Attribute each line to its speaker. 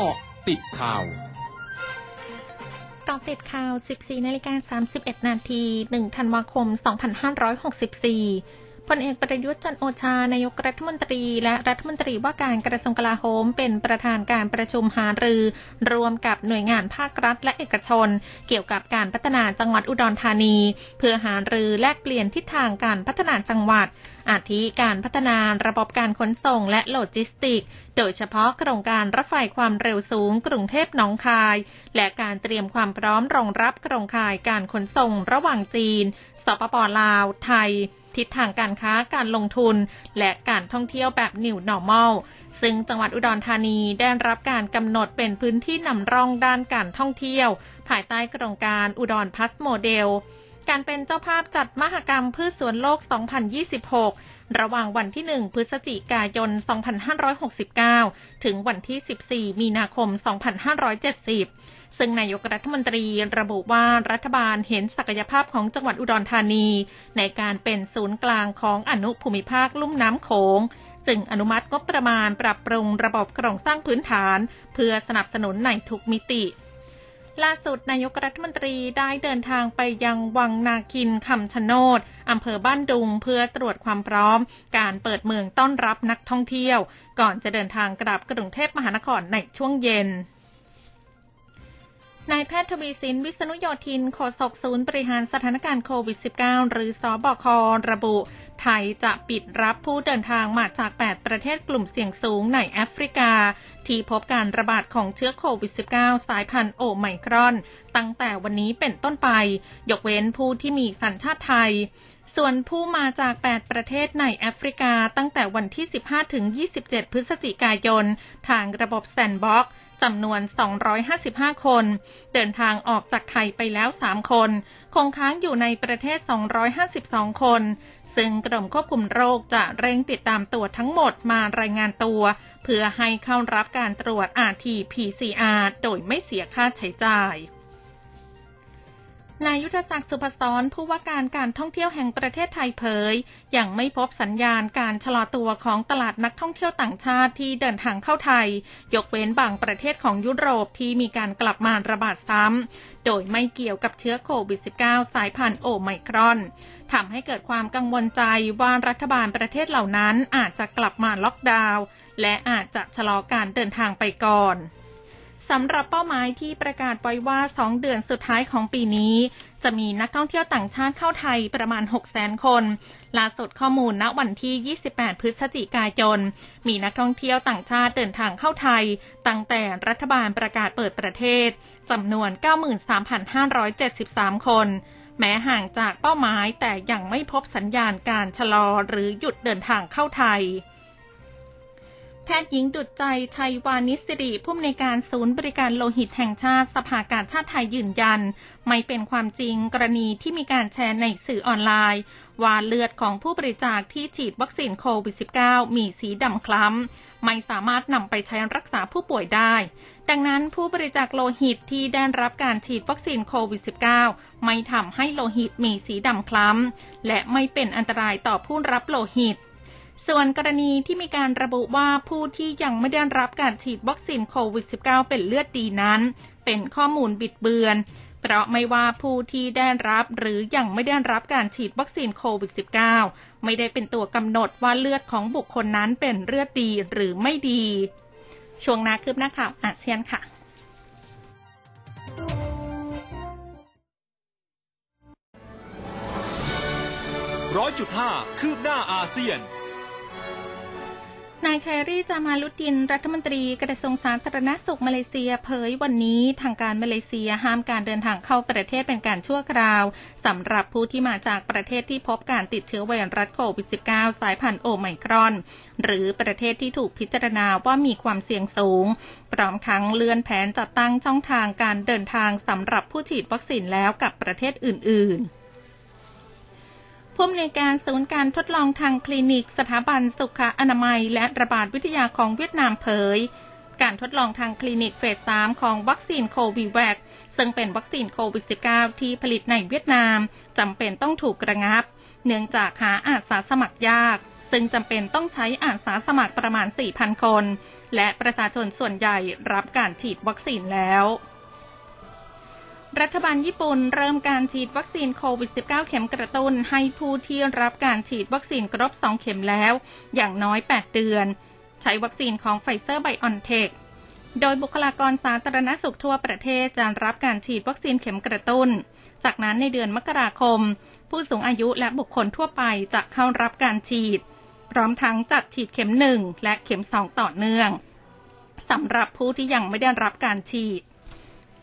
Speaker 1: เกาะติดข่าว
Speaker 2: กาะติดข่าว 14นาฬิกา31 นาที 1 ธันวาคม 2564 พลเอกประยุทธ์จันโอชานายกรัฐมนตรี และรัฐมนตรีว่าการกระทรวงกลาโหมเป็นประธานการประชุมหารือ รวมกับหน่วยงานภาครัฐและเอกชน เกี่ยวกับการพัฒนาจังหวัดอุดรธานี เพื่อหารือแลกเปลี่ยนทิศทางการพัฒนาจังหวัด อาทิการพัฒนาระบบการขนส่งและโลจิสติกส์ โดยเฉพาะโครงการรถไฟความเร็วสูงกรุงเทพหนองคาย และการเตรียมความพร้อมรองรับโครงข่ายการขนส่งระหว่างจีน สปปลาว ไทย ทิศทางการค้าการลงทุน และการท่องเที่ยวแบบ New Normal ซึ่งจังหวัดอุดรธานีได้รับการกำหนดเป็นพื้นที่นำร่องด้านการท่องเที่ยว ภายใต้โครงการอุดร Plus Model การเป็นเจ้าภาพจัดมหกรรมพืชสวนโลก 2026 ระหว่างวันที่ 1 พฤศจิกายน 2569 ถึงวันที่ 14 มีนาคม 2570 ซึ่งนายกรัฐมนตรีระบุว่ารัฐบาลเห็นศักยภาพของจังหวัดอุดรธานี ในการเป็นศูนย์กลางของอนุภูมิภาคลุ่มน้ำโขงจึงอนุมัติงบประมาณปรับปรุงระบบโครงสร้างพื้นฐาน เพื่อสนับสนุนในทุกมิติ ล่าสุดนายกรัฐมนตรีได้เดินทางไปยังวังนาคินคำชะโนดอำเภอบ้านดุงเพื่อตรวจความพร้อม การเปิดเมืองต้อนรับนักท่องเที่ยว ก่อนจะเดินทางกลับกรุงเทพมหานครในช่วงเย็น นายแพทย์ทวีสินวิษณุโยธินโฆษกศูนย์บริหารสถานการณ์โควิด -19 หรือสอบคระบุ ไทยจะปิดรับผู้เดินทางมาจาก 8 ประเทศกลุ่มเสี่ยงสูงในแอฟริกา ที่พบการระบาดของเชื้อโควิด -19 สายพันธุ์โอไมครอน ตั้งแต่วันนี้เป็นต้นไป ยกเว้นผู้ที่มีสัญชาติไทย ส่วนผู้มาจาก 8 ประเทศในแอฟริกาตั้งแต่วันที่ 15 ถึง 27 พฤศจิกายน ทางระบบแซนบ็อกจำนวน 255 คน เดินทางออกจากไทยไปแล้ว 3 คน คงค้างอยู่ในประเทศ 252 คน ซึ่งกรมควบคุมโรคจะเร่งติดตามตัวทั้งหมดมารายงานตัว เพื่อให้เข้ารับการตรวจ RT-PCR โดยไม่เสียค่าใช้จ่าย นายยุทธศักดิ์สุพศรผู้ว่าการการท่องเที่ยวแห่งประเทศไทยเผย ยังไม่พบสัญญาณการชะลอตัวของตลาดนักท่องเที่ยวต่างชาติที่เดินทางเข้าไทย ยกเว้นบางประเทศของยุโรปที่มีการกลับมาระบาดซ้ำ โดยไม่เกี่ยวกับเชื้อโควิด -19 สายพันธุ์โอไมครอนทำให้เกิดความกังวลใจว่ารัฐบาลประเทศเหล่านั้นอาจจะกลับมาล็อกดาวน์และอาจจะชะลอการเดินทางไปก่อน สำหรับเป้าหมายที่ประกาศไว้ว่า 2 เดือนสุดท้ายของปีนี้ จะมีนักท่องเที่ยวต่างชาติเข้าไทยประมาณ6 0 0 0 0 0 คน ล่าสุดข้อมูลณวันที่ 28 พฤศจิกายน มีนักท่องเที่ยวต่างชาติเดินทางเข้าไทย ตั้งแต่รัฐบาลประกาศเปิดประเทศจำนวน 93,573 คน แม้ห่างจากเป้าหมายแต่ยังไม่พบสัญญาณการชะลอหรือหยุดเดินทางเข้าไทย แพทย์หญิงดุจใจ ชัยวานิสิริผู้อำนวยการศูนย์บริการโลหิตแห่งชาติสภากาชาติไทยยืนยัน ไม่เป็นความจริงกรณีที่มีการแชร์ในสื่อออนไลน์ว่าเลือดของผู้บริจาคที่ฉีดวัคซีนโควิด -19 มีสีดำคล้ำ ไม่สามารถนำไปใช้รักษาผู้ป่วยได้ ดังนั้นผู้บริจาคโลหิตที่ได้รับการฉีดวัคซีนโควิด -19 ไม่ทำให้โลหิตมีสีดำคล้ำ และไม่เป็นอันตรายต่อผู้รับโลหิต ส่วนกรณีที่มีการระบุว่าผู้ที่ยังไม่ได้รับการฉีดวัคซีนโควิด -19 เป็นเลือดดีนั้น เป็นข้อมูลบิดเบือน เพราะไม่ว่าผู้ที่ได้รับหรือยังไม่ได้รับการฉีดวัคซีนโควิด -19 ไม่ได้เป็นตัวกำหนดว่าเลือดของบุคคลนั้นเป็นเลือดดีหรือไม่ดี ช่วงนาคืบหน้าข่าวอาเซียนค่ะ
Speaker 1: ร้อยจุดห้าคืบหน้าอาเซียน
Speaker 2: นายแครีจามาลุดิน รัฐมนตรีกระทรวงสาธารณสุขมาเลเซีย เผยวันนี้ทางการมาเลเซียห้ามการเดินทางเข้าประเทศเป็นการชั่วคราวสำหรับผู้ที่มาจากประเทศที่พบการติดเชื้อไวรัสโควิด -19 สายพันธุ์โอไมครอน หรือประเทศที่ถูกพิจารณาว่ามีความเสี่ยงสูง พร้อมทั้งเลื่อนแผนจัดตั้งช่องทางการเดินทางสำหรับผู้ฉีดวัคซีนแล้วกับประเทศอื่น ๆ ผู้อำนวยการศูนย์การทดลองทางคลินิก สถาบันสุขอนามัย และระบาดวิทยาของเวียดนามเผย การทดลองทางคลินิกเฟส 3 ของวัคซีน Covivac ซึ่งเป็นวัคซีนโควิด -19 ที่ผลิตในเวียดนามจำเป็นต้องถูกระงับ เนื่องจากหาอาสาสมัครยาก ซึ่งจำเป็นต้องใช้อาสาสมัครประมาณ 4,000 คน และประชาชนส่วนใหญ่รับการฉีดวัคซีนแล้ว รัฐบาลญี่ปุ่นเริ่มการฉีดวัคซีนโควิด -19 เข็มกระตุ้นให้ผู้ที่รับการฉีดวัคซีนครบ 2 เข็มแล้ว อย่างน้อย 8 เดือน ใช้วัคซีนของไฟเซอร์ไบออนเทค โดยบุคลากรสาธารณสุขทั่วประเทศจะรับการฉีดวัคซีนเข็มกระตุ้น จากนั้นในเดือนมกราคม ผู้สูงอายุและบุคคลทั่วไปจะเข้ารับการฉีด พร้อมทั้งจัดฉีดเข็มหนึ่งและเข็มสองต่อเนื่องสำหรับผู้ที่ยังไม่ได้รับการฉีด